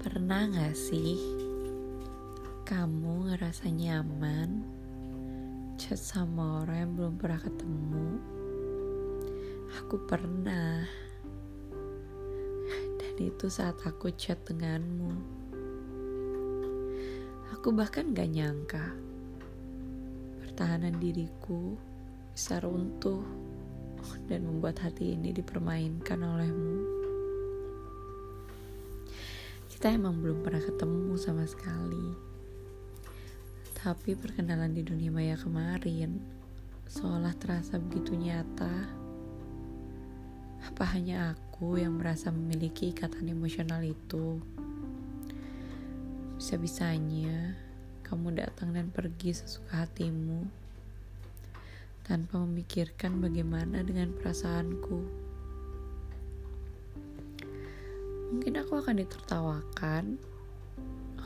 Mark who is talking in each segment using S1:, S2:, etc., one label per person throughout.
S1: Pernah gak sih kamu ngerasa nyaman chat sama orang yang belum pernah ketemu? Aku pernah. Dan itu saat aku chat denganmu. Aku bahkan gak nyangka pertahanan diriku bisa runtuh dan membuat hati ini dipermainkan olehmu kita emang belum pernah ketemu sama sekali. Tapi perkenalan di dunia maya kemarin seolah terasa begitu nyata. Apa hanya aku yang merasa memiliki ikatan emosional itu? Bisa-bisanya kamu datang dan pergi sesuka hatimu tanpa memikirkan bagaimana dengan perasaanku. Mungkin aku akan ditertawakan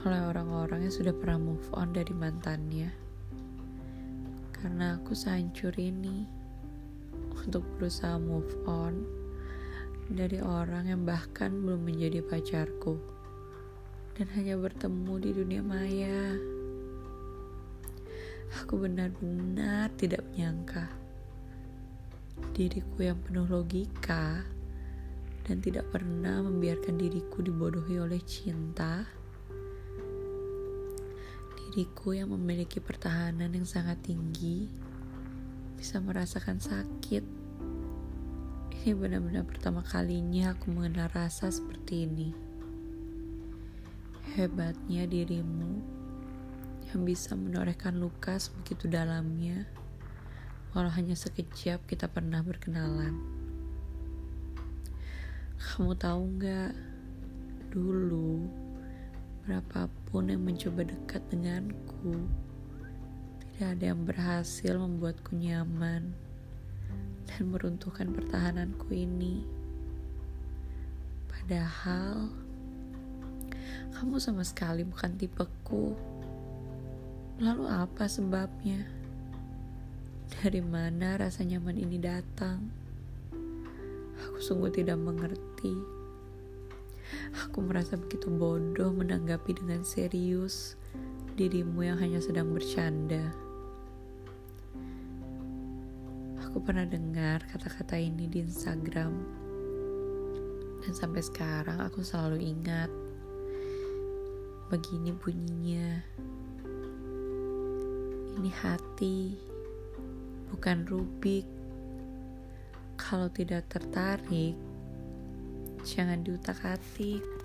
S1: oleh orang-orang yang sudah pernah move on dari mantannya. Karena aku sehancur ini untuk berusaha move on dari orang yang bahkan belum menjadi pacarku dan hanya bertemu di dunia maya. Aku benar-benar tidak menyangka diriku yang penuh logika dan tidak pernah membiarkan diriku dibodohi oleh cinta. Diriku yang memiliki pertahanan yang sangat tinggi bisa merasakan sakit. Ini benar-benar pertama kalinya aku mengenal rasa seperti ini. Hebatnya dirimu yang bisa menorehkan luka begitu dalamnya, walau hanya sekejap kita pernah berkenalan. Kamu tahu nggak? Dulu, berapapun yang mencoba dekat denganku, tidak ada yang berhasil membuatku nyaman dan meruntuhkan pertahananku ini. Padahal, kamu sama sekali bukan tipeku. Lalu apa sebabnya? Dari mana rasa nyaman ini datang? Sungguh tidak mengerti. Aku merasa begitu bodoh menanggapi dengan serius dirimu yang hanya sedang bercanda. Aku pernah dengar kata-kata ini di Instagram, dan sampai sekarang aku selalu ingat. Begini bunyinya, ini hati, bukan Rubik. Kalau tidak tertarik, jangan diutak-atik.